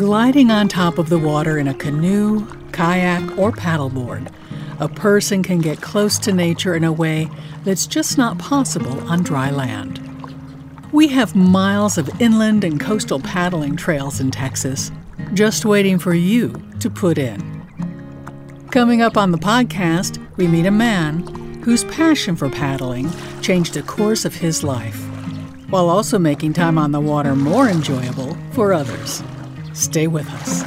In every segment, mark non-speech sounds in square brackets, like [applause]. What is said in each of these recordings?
Gliding on top of the water in a canoe, kayak, or paddleboard, a person can get close to nature in a way that's just not possible on dry land. We have miles of inland and coastal paddling trails in Texas, just waiting for you to put in. Coming up on the podcast, we meet a man whose passion for paddling changed the course of his life, while also making time on the water more enjoyable for others. Stay with us.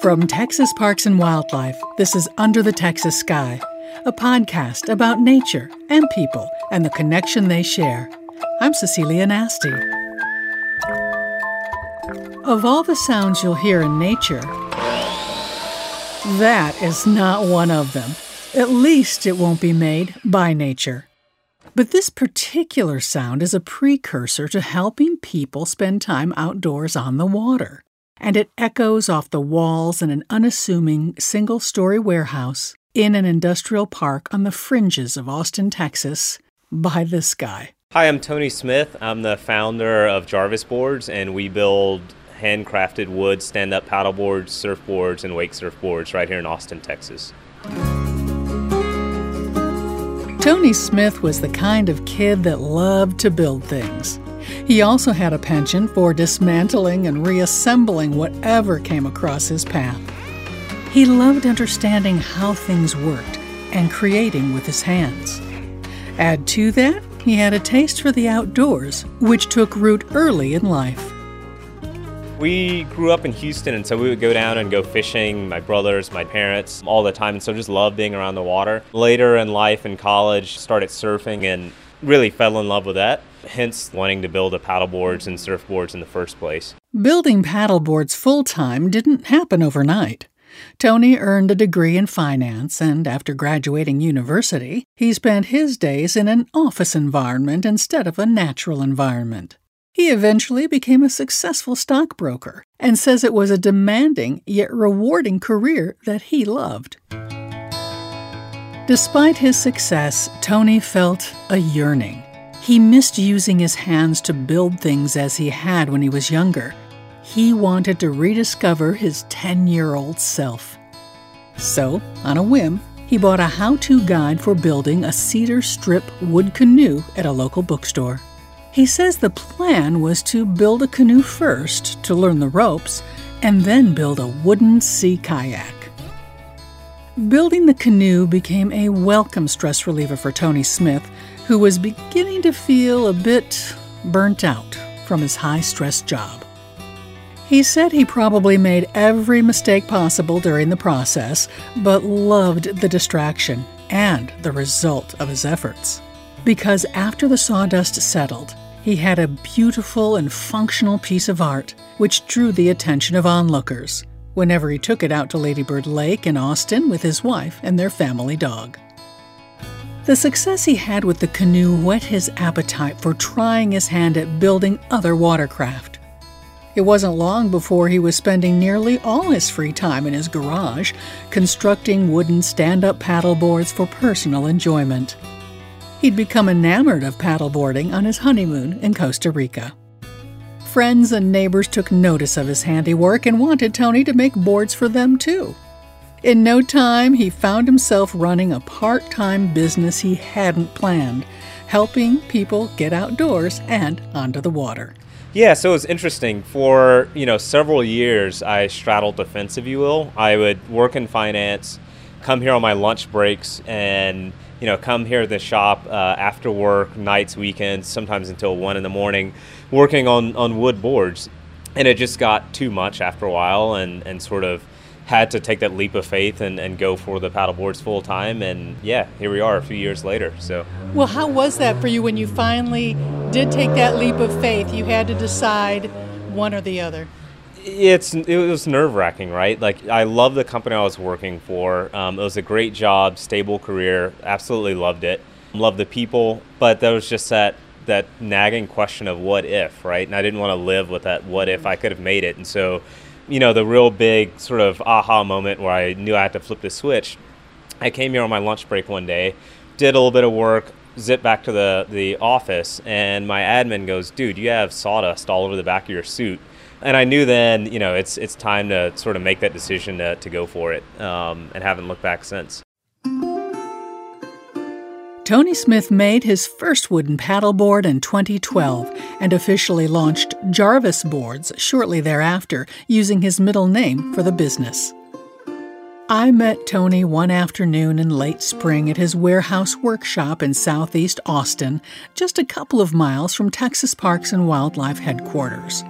From Texas Parks and Wildlife, this is Under the Texas Sky, a podcast about nature and people and the connection they share. I'm Cecilia Nasti. Of all the sounds you'll hear in nature, that is not one of them. At least it won't be made by nature. But this particular sound is a precursor to helping people spend time outdoors on the water and it echoes off the walls in an unassuming single story warehouse in an industrial park on the fringes of Austin, Texas, by this guy. Hi, I'm Tony Smith. I'm the founder of Jarvis Boards, and we build handcrafted wood stand up paddleboards, surfboards, and wake surfboards right here in Austin, Texas. Tony Smith was the kind of kid that loved to build things. He also had a penchant for dismantling and reassembling whatever came across his path. He loved understanding how things worked and creating with his hands. Add to that, he had a taste for the outdoors, which took root early in life. We grew up in Houston, and so we would go down and go fishing, my brothers, my parents, all the time, and so just loved being around the water. Later in life, in college, started surfing and really fell in love with that hence wanting to build a paddleboards and surfboards in the first place. Building paddleboards full time didn't happen overnight. Tony earned a degree in finance, and after graduating university, he spent his days in an office environment instead of a natural environment. He eventually became a successful stockbroker and says it was a demanding yet rewarding career that he loved. Despite his success, Tony felt a yearning he missed using his hands to build things as he had when he was younger. He wanted to rediscover his 10 year old self. So, on a whim, he bought a how to guide for building a cedar strip wood canoe at a local bookstore. He says the plan was to build a canoe first to learn the ropes and then build a wooden sea kayak. Building the canoe became a welcome stress reliever for Tony Smith, who was beginning to feel a bit burnt out from his high stress job. He said he probably made every mistake possible during the process, but loved the distraction and the result of his efforts. Because after the sawdust settled, he had a beautiful and functional piece of art which drew the attention of onlookers whenever he took it out to Lady Bird Lake in Austin with his wife and their family dog. The success he had with the canoe whet his appetite for trying his hand at building other watercraft. It wasn't long before he was spending nearly all his free time in his garage constructing wooden stand up paddleboards for personal enjoyment. He'd become enamored of paddleboarding on his honeymoon in Costa Rica. Friends and neighbors took notice of his handiwork and wanted Tony to make boards for them too. In no time, he found himself running a part time business he hadn't planned, helping people get outdoors and onto the water. Yeah, so it was interesting. For you know several years, I straddled the fence, if you will. I would work in finance, come here on my lunch breaks, and you know come here to the shop uh, after work, nights, weekends, sometimes until one in the morning, working on on wood boards. And it just got too much after a while, and and sort of had to take that leap of faith and, and go for the paddleboards full time. And yeah, here we are a few years later. So, well, how was that for you when you finally did take that leap of faith? You had to decide one or the other. It's it was nerve wracking, right? Like I love the company I was working for. Um, it was a great job, stable career. Absolutely loved it. Loved the people, but there was just that that nagging question of what if, right? And I didn't want to live with that what if I could have made it. And so you know, the real big sort of aha moment where I knew I had to flip the switch. I came here on my lunch break one day did a little bit of work, zip back to the, the office, and my admin goes, Dude, you have sawdust all over the back of your suit. And I knew then, you know, it's, it's time to sort of make that decision to, to go for it um, and haven't looked back since. Tony Smith made his first wooden paddleboard in 2012 and officially launched Jarvis Boards shortly thereafter, using his middle name for the business. I met Tony one afternoon in late spring at his warehouse workshop in southeast Austin, just a couple of miles from Texas Parks and Wildlife headquarters.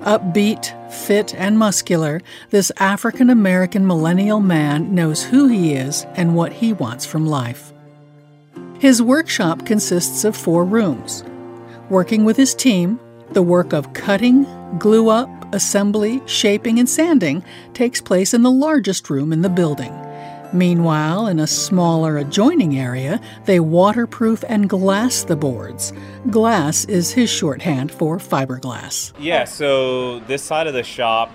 Upbeat, fit, and muscular, this African American millennial man knows who he is and what he wants from life. His workshop consists of four rooms. Working with his team, the work of cutting, glue up, assembly, shaping, and sanding takes place in the largest room in the building. Meanwhile, in a smaller adjoining area, they waterproof and glass the boards. Glass is his shorthand for fiberglass. Yeah, so this side of the shop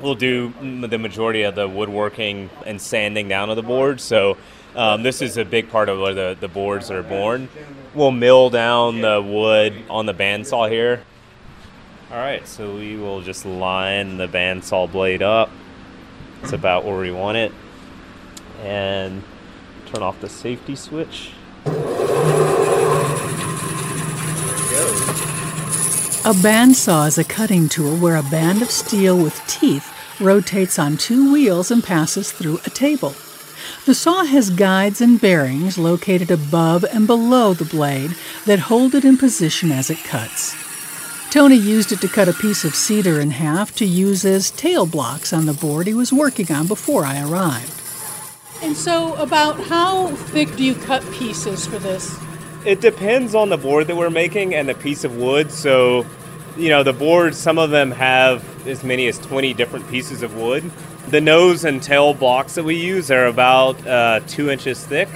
will do the majority of the woodworking and sanding down of the board. So um, this is a big part of where the, the boards are born. We'll mill down the wood on the bandsaw here. All right, so we will just line the bandsaw blade up. It's about where we want it. And turn off the safety switch. A bandsaw is a cutting tool where a band of steel with teeth rotates on two wheels and passes through a table. The saw has guides and bearings located above and below the blade that hold it in position as it cuts. Tony used it to cut a piece of cedar in half to use as tail blocks on the board he was working on before I arrived. And so, about how thick do you cut pieces for this? It depends on the board that we're making and the piece of wood. So, you know, the boards, some of them have as many as 20 different pieces of wood. The nose and tail blocks that we use are about uh, two inches thick.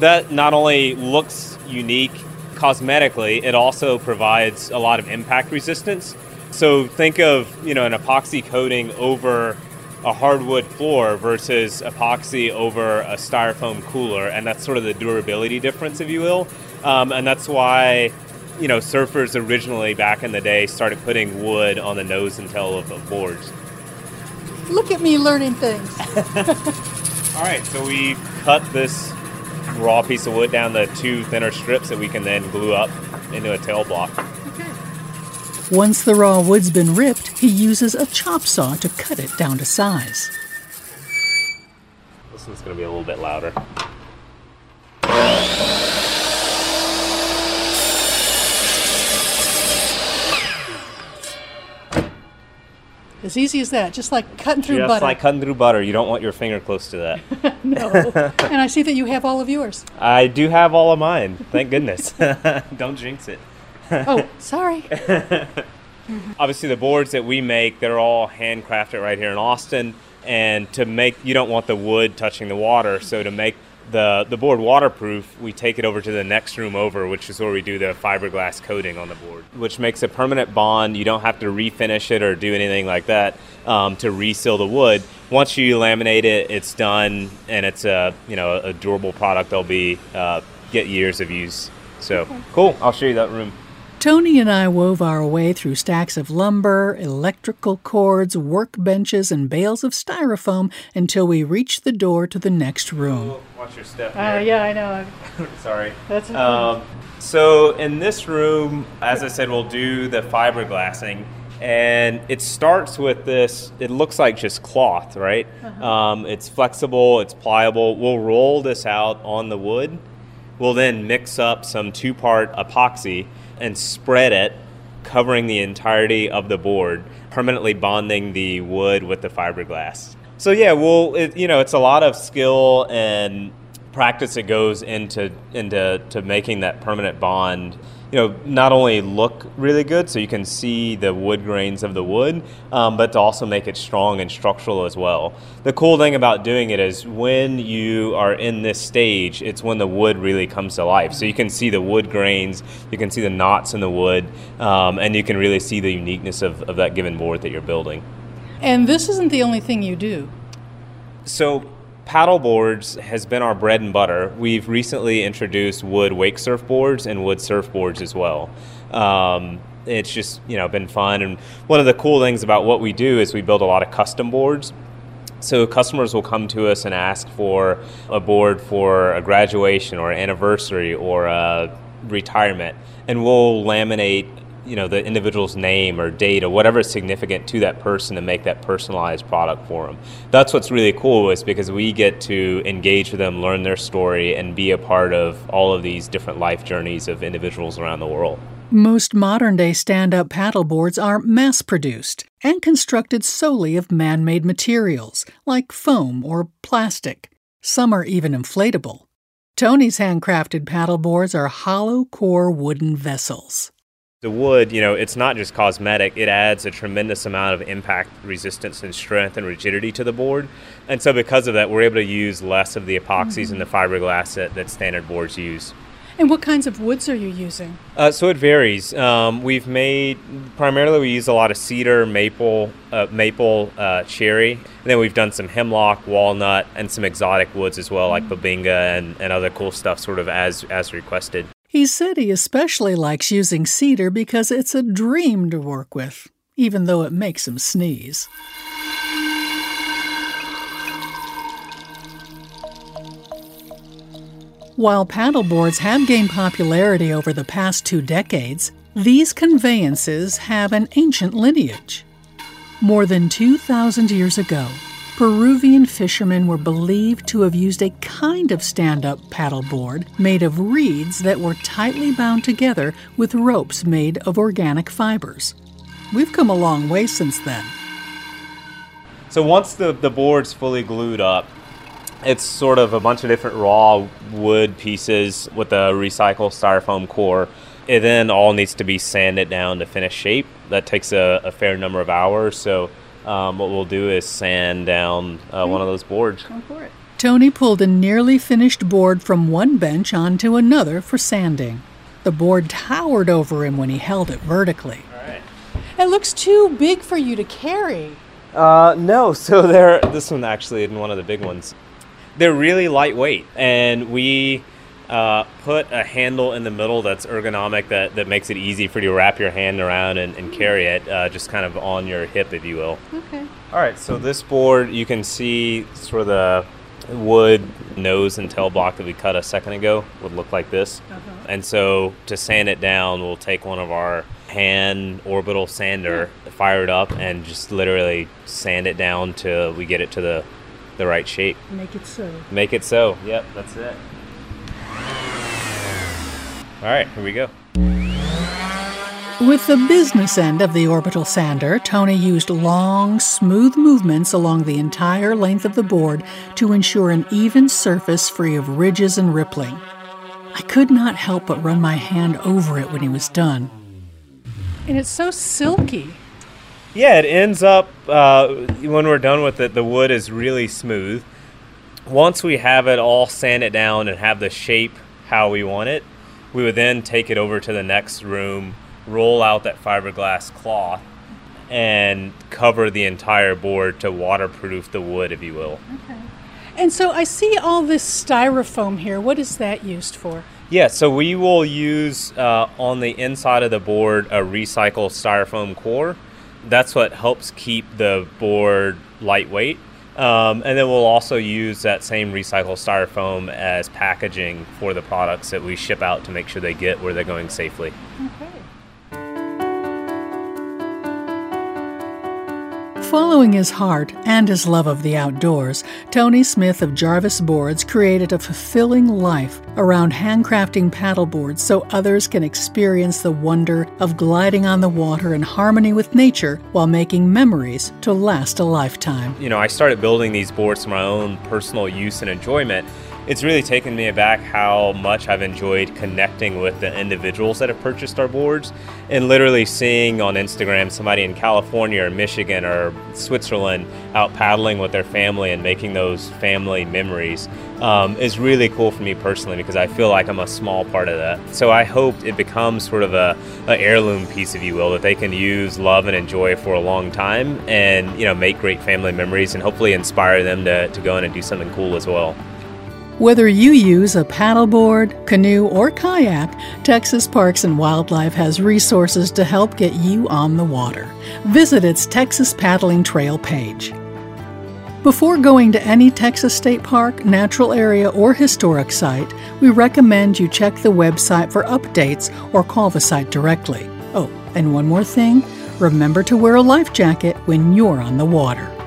That not only looks unique cosmetically, it also provides a lot of impact resistance. So think of you know an epoxy coating over a hardwood floor versus epoxy over a styrofoam cooler, and that's sort of the durability difference, if you will. Um, and that's why you know surfers originally back in the day started putting wood on the nose and tail of, of boards. Look at me learning things. [laughs] All right, so we cut this raw piece of wood down the two thinner strips that we can then glue up into a tail block. Once the raw wood's been ripped, he uses a chop saw to cut it down to size. This one's going to be a little bit louder. As easy as that, just like cutting through butter. Just like cutting through butter, you don't want your finger close to that. [laughs] no. [laughs] and I see that you have all of yours. I do have all of mine. Thank goodness. [laughs] don't jinx it. [laughs] Oh, sorry. [laughs] Obviously, the boards that we make, they're all handcrafted right here in Austin. And to make, you don't want the wood touching the water. So to make the, the board waterproof, we take it over to the next room over, which is where we do the fiberglass coating on the board, which makes a permanent bond. You don't have to refinish it or do anything like that um, to reseal the wood. Once you laminate it, it's done, and it's a you know a durable product. They'll be uh, get years of use. So cool. I'll show you that room. Tony and I wove our way through stacks of lumber, electrical cords, workbenches, and bales of styrofoam until we reached the door to the next room. Watch your step. Uh, yeah, I know. [laughs] Sorry. That's okay. Um, so in this room, as I said, we'll do the fiberglassing, and it starts with this. It looks like just cloth, right? Um, it's flexible, it's pliable. We'll roll this out on the wood. We'll then mix up some two-part epoxy and spread it, covering the entirety of the board, permanently bonding the wood with the fiberglass. So yeah, well, it, you know, it's a lot of skill and practice that goes into into to making that permanent bond. You know, not only look really good, so you can see the wood grains of the wood, um, but to also make it strong and structural as well. The cool thing about doing it is when you are in this stage, it's when the wood really comes to life. So you can see the wood grains, you can see the knots in the wood, um, and you can really see the uniqueness of, of that given board that you're building. And this isn't the only thing you do. So paddle boards has been our bread and butter. We've recently introduced wood wake surf boards and wood surfboards as well. Um, it's just you know been fun, and one of the cool things about what we do is we build a lot of custom boards. So customers will come to us and ask for a board for a graduation or an anniversary or a retirement, and we'll laminate you know the individual's name or date or whatever is significant to that person to make that personalized product for them. That's what's really cool is because we get to engage with them, learn their story, and be a part of all of these different life journeys of individuals around the world. Most modern day stand up paddleboards are mass produced and constructed solely of man made materials like foam or plastic. Some are even inflatable. Tony's handcrafted paddleboards are hollow core wooden vessels. The wood, you know, it's not just cosmetic, it adds a tremendous amount of impact resistance and strength and rigidity to the board. And so, because of that, we're able to use less of the epoxies mm-hmm. and the fiberglass that, that standard boards use. And what kinds of woods are you using? Uh, so it varies. Um, we've made primarily we use a lot of cedar, maple, uh, maple, uh, cherry, and then we've done some hemlock, walnut, and some exotic woods as well, like mm-hmm. bubinga and, and other cool stuff, sort of as as requested. He said he especially likes using cedar because it's a dream to work with, even though it makes him sneeze. While paddleboards have gained popularity over the past two decades, these conveyances have an ancient lineage. More than 2,000 years ago, Peruvian fishermen were believed to have used a kind of stand up paddleboard made of reeds that were tightly bound together with ropes made of organic fibers. We've come a long way since then. So once the, the board's fully glued up, it's sort of a bunch of different raw wood pieces with a recycled styrofoam core. It then all needs to be sanded down to finish shape. That takes a, a fair number of hours. So um, what we'll do is sand down uh, one of those boards. Go for it. Tony pulled a nearly finished board from one bench onto another for sanding. The board towered over him when he held it vertically. All right. It looks too big for you to carry. Uh, no, [laughs] so they're this one actually in one of the big ones. They're really lightweight, and we uh, put a handle in the middle that's ergonomic that, that makes it easy for you to wrap your hand around and, and carry it uh, just kind of on your hip, if you will. Okay. All right, so this board, you can see sort of the wood nose and tail block that we cut a second ago would look like this. Uh-huh. And so to sand it down, we'll take one of our hand orbital sander, yeah. fire it up, and just literally sand it down till we get it to the, the right shape. Make it so. Make it so. Yep, that's it. All right, here we go. With the business end of the orbital sander, Tony used long, smooth movements along the entire length of the board to ensure an even surface free of ridges and rippling. I could not help but run my hand over it when he was done. And it's so silky. Yeah, it ends up, uh, when we're done with it, the wood is really smooth. Once we have it all sanded down and have the shape how we want it, we would then take it over to the next room, roll out that fiberglass cloth, and cover the entire board to waterproof the wood, if you will. Okay. And so I see all this styrofoam here. What is that used for? Yeah, so we will use uh, on the inside of the board a recycled styrofoam core. That's what helps keep the board lightweight um, and then we'll also use that same recycled styrofoam as packaging for the products that we ship out to make sure they get where they're going safely. Okay. Following his heart and his love of the outdoors, Tony Smith of Jarvis Boards created a fulfilling life around handcrafting paddleboards so others can experience the wonder of gliding on the water in harmony with nature while making memories to last a lifetime. You know, I started building these boards for my own personal use and enjoyment it's really taken me aback how much I've enjoyed connecting with the individuals that have purchased our boards and literally seeing on Instagram somebody in California or Michigan or Switzerland out paddling with their family and making those family memories um, is really cool for me personally because I feel like I'm a small part of that. So I hope it becomes sort of a, a heirloom piece, if you will, that they can use, love, and enjoy for a long time, and you know make great family memories, and hopefully inspire them to, to go in and do something cool as well. Whether you use a paddleboard, canoe, or kayak, Texas Parks and Wildlife has resources to help get you on the water. Visit its Texas Paddling Trail page. Before going to any Texas state park, natural area, or historic site, we recommend you check the website for updates or call the site directly. Oh, and one more thing remember to wear a life jacket when you're on the water.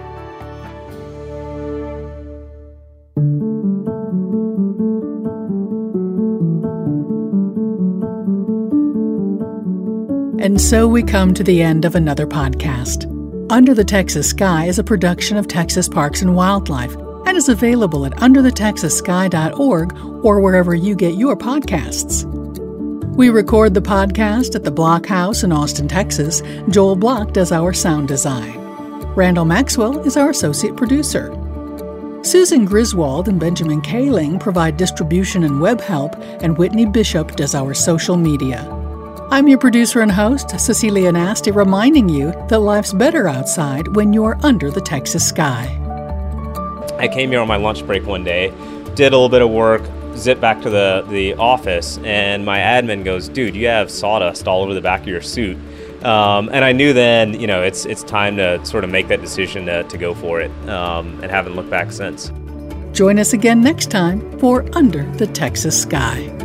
So we come to the end of another podcast. Under the Texas Sky is a production of Texas Parks and Wildlife and is available at underthetexassky.org or wherever you get your podcasts. We record the podcast at the Block House in Austin, Texas. Joel Block does our sound design. Randall Maxwell is our associate producer. Susan Griswold and Benjamin Kaling provide distribution and web help, and Whitney Bishop does our social media. I'm your producer and host, Cecilia Nasti, reminding you that life's better outside when you're under the Texas sky. I came here on my lunch break one day, did a little bit of work, zipped back to the, the office, and my admin goes, Dude, you have sawdust all over the back of your suit. Um, and I knew then, you know, it's, it's time to sort of make that decision to, to go for it, um, and haven't looked back since. Join us again next time for Under the Texas Sky.